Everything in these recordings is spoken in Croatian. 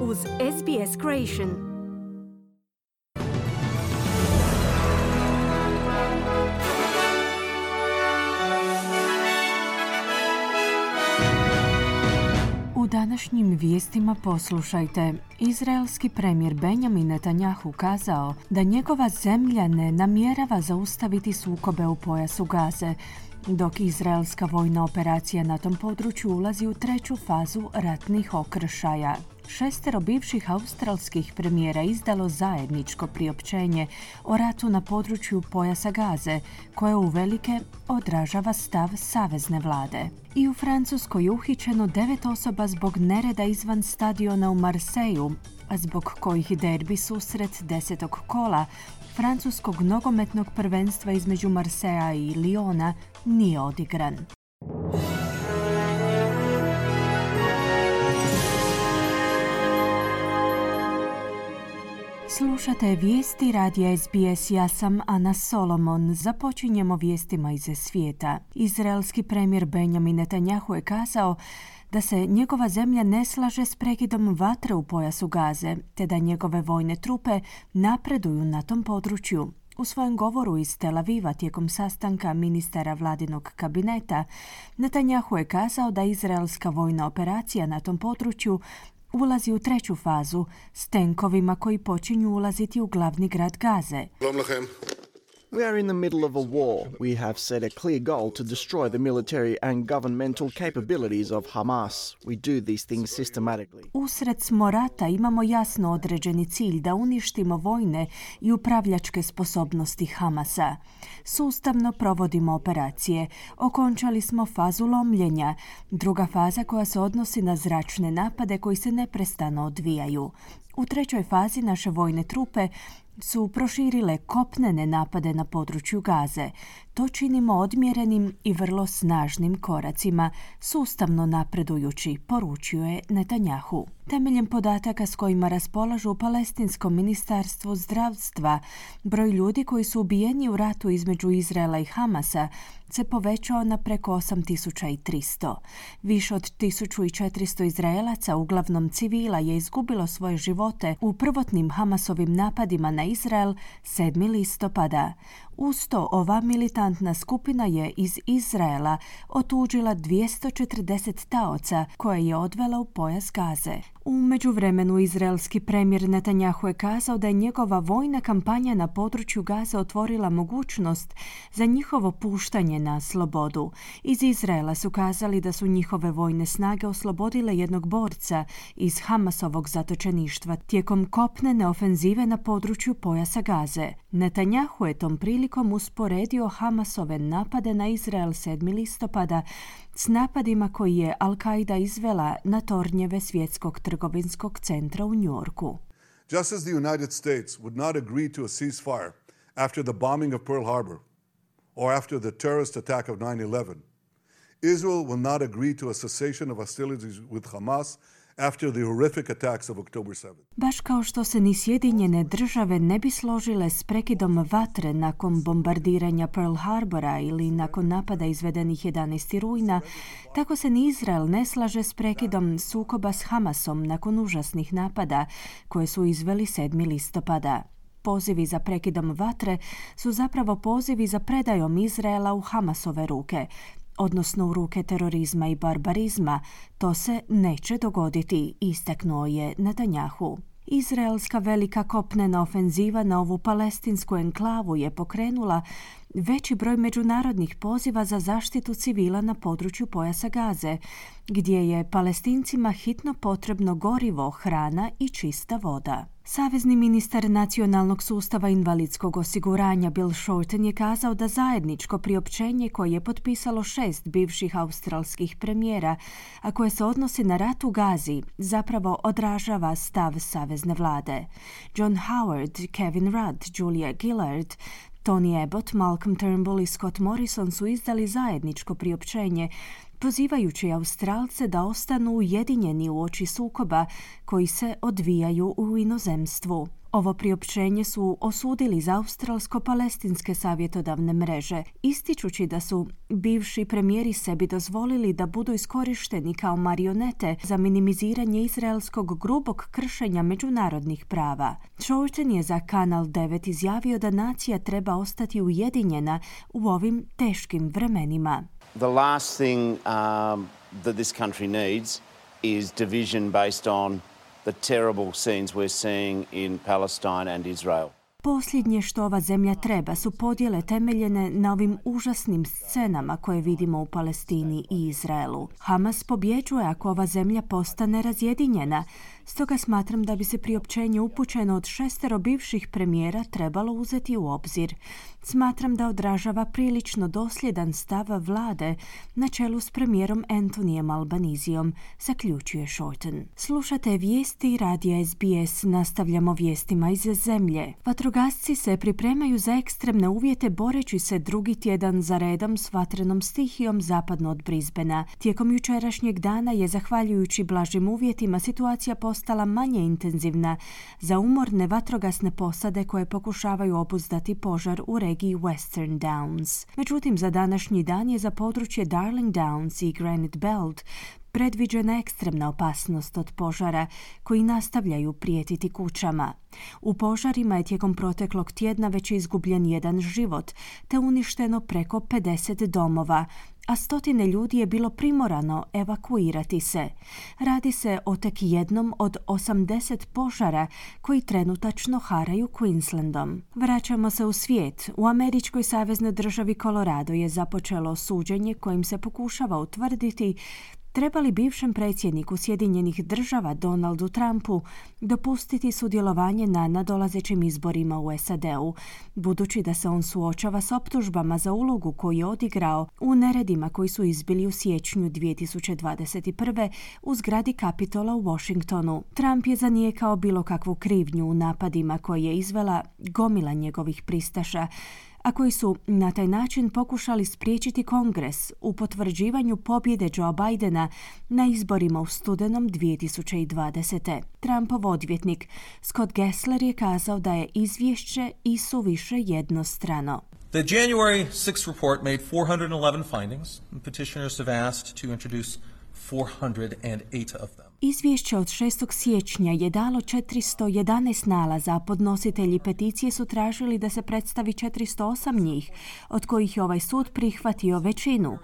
uz SBS Creation. U današnjim vijestima poslušajte. Izraelski premijer Benjamin Netanyahu kazao da njegova zemlja ne namjerava zaustaviti sukobe u pojasu Gaze, dok izraelska vojna operacija na tom području ulazi u treću fazu ratnih okršaja. Šestero bivših australskih premijera izdalo zajedničko priopćenje o ratu na području pojasa Gaze, koje uvelike odražava stav savezne vlade. I u Francuskoj je uhićeno devet osoba zbog nereda izvan stadiona u Marseju, a zbog kojih derbi susret desetog kola francuskog nogometnog prvenstva između Marseja i Liona nije odigran. Slušate vijesti radija SBS, ja sam Ana Solomon. Započinjemo vijestima iz svijeta. Izraelski premijer Benjamin Netanyahu je kazao da se njegova zemlja ne slaže s prekidom vatre u pojasu Gaze, te da njegove vojne trupe napreduju na tom području. U svojem govoru iz Tel Aviva tijekom sastanka ministara vladinog kabineta, Netanjahu je kazao da izraelska vojna operacija na tom području ulazi u treću fazu s tenkovima koji počinju ulaziti u glavni grad Gaze. We are in the middle of a war. We have set a clear goal to destroy the military and governmental capabilities of Hamas. We do these things systematically. Usred smo rata imamo jasno određeni cilj da uništimo vojne i upravljačke sposobnosti Hamasa. Sustavno provodimo operacije. Okončali smo fazu lomljenja. Druga faza koja se odnosi na zračne napade koji se neprestano odvijaju. U trećoj fazi naše vojne trupe su proširile kopnene napade na području Gaze. To činimo odmjerenim i vrlo snažnim koracima, sustavno napredujući, poručio je Netanjahu. Temeljem podataka s kojima raspolažu Palestinsko ministarstvo zdravstva, broj ljudi koji su ubijeni u ratu između Izraela i Hamasa se povećao na preko 8300. Više od 1400 Izraelaca, uglavnom civila, je izgubilo svoje živote u prvotnim Hamasovim napadima na Izrael 7. listopada. Uz to ova militantna skupina je iz Izraela otuđila 240 taoca koje je odvela u pojas Gaze. U međuvremenu izraelski premijer Netanjahu je kazao da je njegova vojna kampanja na području Gaze otvorila mogućnost za njihovo puštanje na slobodu. Iz Izraela su kazali da su njihove vojne snage oslobodile jednog borca iz Hamasovog zatočeništva tijekom kopnene ofenzive na području pojasa Gaze. Netanjahu je tom prilikom usporedio Hamasove napade na Izrael 7. listopada s napadima koji je Al-Qaida izvela na tornjeve svjetskog trgovinskog centra u Njorku. Just as the United States would not agree to a ceasefire after the bombing of Pearl Harbor or after the terrorist attack of 9-11, Israel will not agree to a cessation of hostilities with Hamas after the horrific attacks of October 7. Baš kao što se ni Sjedinjene države ne bi složile s prekidom vatre nakon bombardiranja Pearl Harbora ili nakon napada izvedenih 11. rujna, tako se ni Izrael ne slaže s prekidom sukoba s Hamasom nakon užasnih napada koje su izveli 7. listopada. Pozivi za prekidom vatre su zapravo pozivi za predajom Izraela u Hamasove ruke, odnosno u ruke terorizma i barbarizma, to se neće dogoditi, istaknuo je Netanjahu. Izraelska velika kopnena ofenziva na ovu palestinsku enklavu je pokrenula veći broj međunarodnih poziva za zaštitu civila na području pojasa Gaze, gdje je palestincima hitno potrebno gorivo, hrana i čista voda. Savezni ministar nacionalnog sustava invalidskog osiguranja Bill Shorten je kazao da zajedničko priopćenje koje je potpisalo šest bivših australskih premijera, a koje se odnosi na rat u Gazi, zapravo odražava stav savezne vlade. John Howard, Kevin Rudd, Julia Gillard, Tony Abbott, Malcolm Turnbull i Scott Morrison su izdali zajedničko priopćenje pozivajući Australce da ostanu ujedinjeni u oči sukoba koji se odvijaju u inozemstvu. Ovo priopćenje su osudili iz Australsko-palestinske savjetodavne mreže, ističući da su bivši premijeri sebi dozvolili da budu iskorišteni kao marionete za minimiziranje izraelskog grubog kršenja međunarodnih prava. Shorten je za Kanal 9 izjavio da nacija treba ostati ujedinjena u ovim teškim vremenima. The last thing um, that this country needs is division based on the terrible scenes we're seeing in Palestine and Israel. Posljednje što ova zemlja treba su podjele temeljene na ovim užasnim scenama koje vidimo u Palestini i Izraelu. Hamas pobjeđuje ako ova zemlja postane razjedinjena, Stoga smatram da bi se priopćenje upućeno od šestero bivših premijera trebalo uzeti u obzir. Smatram da odražava prilično dosljedan stav vlade na čelu s premijerom Antonijem Albanizijom, zaključuje Shorten. Slušate vijesti radija SBS, nastavljamo vijestima iz zemlje. Vatrogasci se pripremaju za ekstremne uvjete boreći se drugi tjedan za redom s vatrenom stihijom zapadno od Brisbena. Tijekom jučerašnjeg dana je, zahvaljujući blažim uvjetima, situacija postala manje intenzivna za umorne vatrogasne posade koje pokušavaju obuzdati požar u regiji Western Downs. Međutim, za današnji dan je za područje Darling Downs i Granite Belt predviđena ekstremna opasnost od požara koji nastavljaju prijetiti kućama. U požarima je tijekom proteklog tjedna već izgubljen jedan život, te uništeno preko 50 domova, a stotine ljudi je bilo primorano evakuirati se. Radi se o tek jednom od 80 požara koji trenutačno haraju Queenslandom. Vraćamo se u svijet. U američkoj saveznoj državi Colorado je započelo suđenje kojim se pokušava utvrditi Treba li bivšem predsjedniku Sjedinjenih država Donaldu Trumpu dopustiti sudjelovanje na nadolazećim izborima u SAD-u, budući da se on suočava s optužbama za ulogu koju je odigrao u neredima koji su izbili u siječnju 2021. u zgradi Kapitola u Washingtonu. Trump je zanijekao bilo kakvu krivnju u napadima koje je izvela gomila njegovih pristaša, a koji su na taj način pokušali spriječiti kongres u potvrđivanju pobjede Joe Bidena na izborima u studenom 2020. Trumpov odvjetnik Scott Gessler je kazao da je izvješće i suviše jednostrano. The January 6 report made 411 findings, petitioners have asked to introduce 408 of them. Izvješće od 6. siječnja je dalo 411 nalaza, podnositelji peticije su tražili da se predstavi 408 njih, od kojih je ovaj sud prihvatio većinu.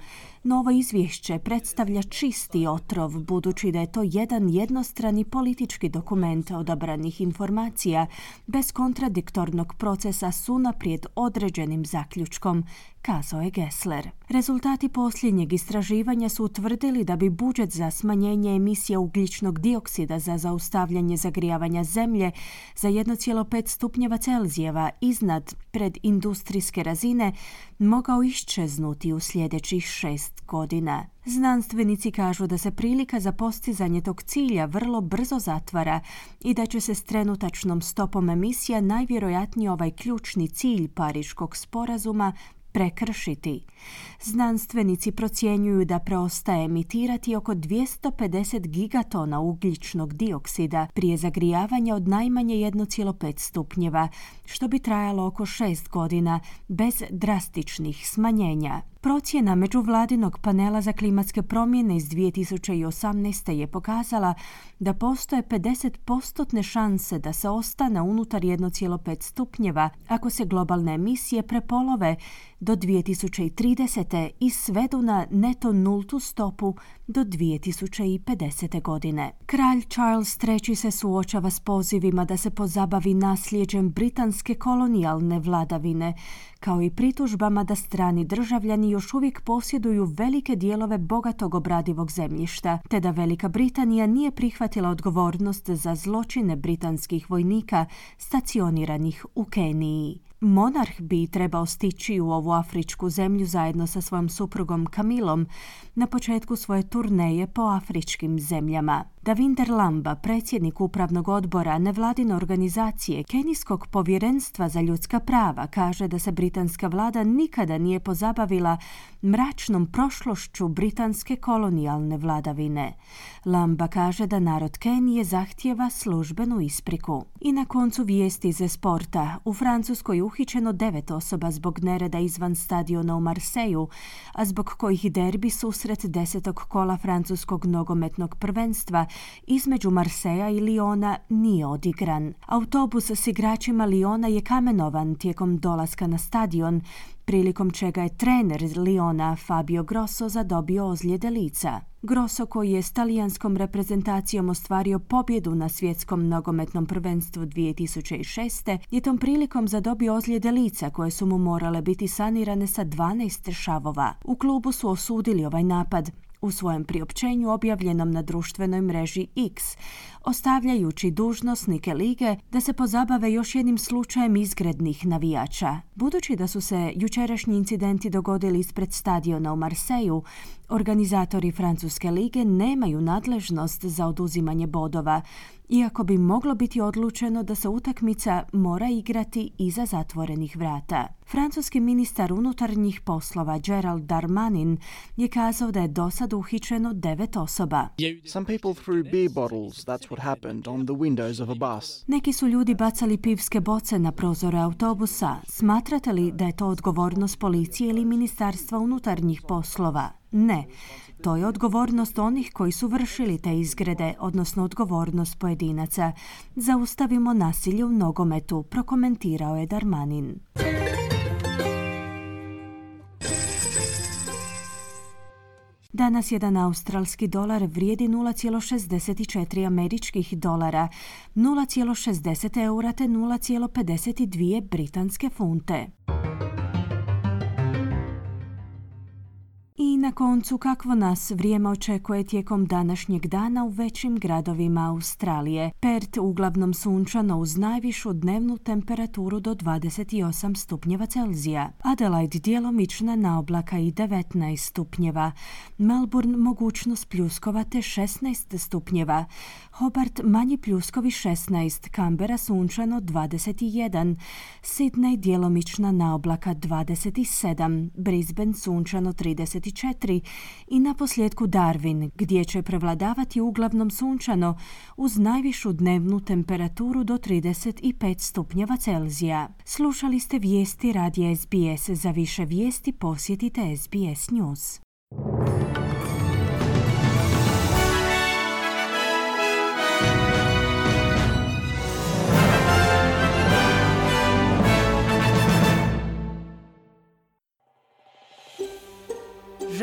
Novo izvješće predstavlja čisti otrov, budući da je to jedan jednostrani politički dokument odabranih informacija, bez kontradiktornog procesa s unaprijed određenim zaključkom, kazao je Gessler. Rezultati posljednjeg istraživanja su utvrdili da bi budžet za smanjenje emisija ugljičnog dioksida za zaustavljanje zagrijavanja zemlje za 1,5 stupnjeva Celzijeva iznad predindustrijske razine mogao iščeznuti u sljedećih šest godina. Znanstvenici kažu da se prilika za postizanje tog cilja vrlo brzo zatvara i da će se s trenutačnom stopom emisija najvjerojatnije ovaj ključni cilj Pariškog sporazuma prekršiti. Znanstvenici procjenjuju da preostaje emitirati oko 250 gigatona ugljičnog dioksida prije zagrijavanja od najmanje 1,5 stupnjeva, što bi trajalo oko 6 godina bez drastičnih smanjenja. Procjena međuvladinog panela za klimatske promjene iz 2018. je pokazala da postoje 50% šanse da se ostane unutar 1,5 stupnjeva ako se globalne emisije prepolove do 2030. i svedu na neto nultu stopu do 2050. godine. Kralj Charles III se suočava s pozivima da se pozabavi nasljeđem britanske kolonijalne vladavine, kao i pritužbama da strani državljani još uvijek posjeduju velike dijelove bogatog obradivog zemljišta, te da Velika Britanija nije prihvatila odgovornost za zločine britanskih vojnika stacioniranih u Keniji. Monarh bi trebao stići u ovu afričku zemlju zajedno sa svojom suprugom Kamilom na početku svoje turneje po afričkim zemljama. Davinder Lamba, predsjednik upravnog odbora nevladine organizacije Kenijskog povjerenstva za ljudska prava, kaže da se britanska vlada nikada nije pozabavila mračnom prošlošću britanske kolonijalne vladavine. Lamba kaže da narod Kenije zahtjeva službenu ispriku. I na koncu vijesti iz sporta. U Francuskoj je uhićeno devet osoba zbog nereda izvan stadiona u Marseju, a zbog kojih derbi susret desetog kola francuskog nogometnog prvenstva između Marseja i Liona nije odigran. Autobus s igračima Liona je kamenovan tijekom dolaska na stadion, prilikom čega je trener Liona Fabio Grosso zadobio ozljede lica. Grosso koji je s talijanskom reprezentacijom ostvario pobjedu na svjetskom nogometnom prvenstvu 2006. je tom prilikom zadobio ozljede lica koje su mu morale biti sanirane sa 12 šavova. U klubu su osudili ovaj napad, u svojem priopćenju objavljenom na društvenoj mreži X, ostavljajući dužnosnike lige da se pozabave još jednim slučajem izgrednih navijača. Budući da su se jučerašnji incidenti dogodili ispred stadiona u Marseju, organizatori Francuske lige nemaju nadležnost za oduzimanje bodova, iako bi moglo biti odlučeno da se utakmica mora igrati iza zatvorenih vrata. Francuski ministar unutarnjih poslova Gerald Darmanin je kazao da je do sad uhičeno devet osoba. Some people threw beer bottles, that's what happened, on the windows of a bus. Neki su ljudi bacali pivske boce na prozore autobusa. Smatrate li da je to odgovornost policije ili ministarstva unutarnjih poslova? Ne. To je odgovornost onih koji su vršili te izgrede, odnosno odgovornost pojedinaca. Zaustavimo nasilje u nogometu, prokomentirao je Darmanin. Danas jedan australski dolar vrijedi 0,64 američkih dolara, 0,60 eura te 0,52 britanske funte. Na koncu kakvo nas vrijeme očekuje tijekom današnjeg dana u većim gradovima Australije. Pert uglavnom sunčano uz najvišu dnevnu temperaturu do 28 stupnjeva Celzija. Adelaide djelomična na oblaka i 19 stupnjeva. Melbourne mogućnost pljuskova te 16 stupnjeva. Hobart manji pljuskovi 16, Canberra sunčano 21, Sydney djelomična na oblaka 27, Brisbane sunčano 34 i na posljedku Darwin gdje će prevladavati uglavnom sunčano uz najvišu dnevnu temperaturu do 35 stupnjeva Celzija. Slušali ste vijesti radija SBS. Za više vijesti posjetite SBS News.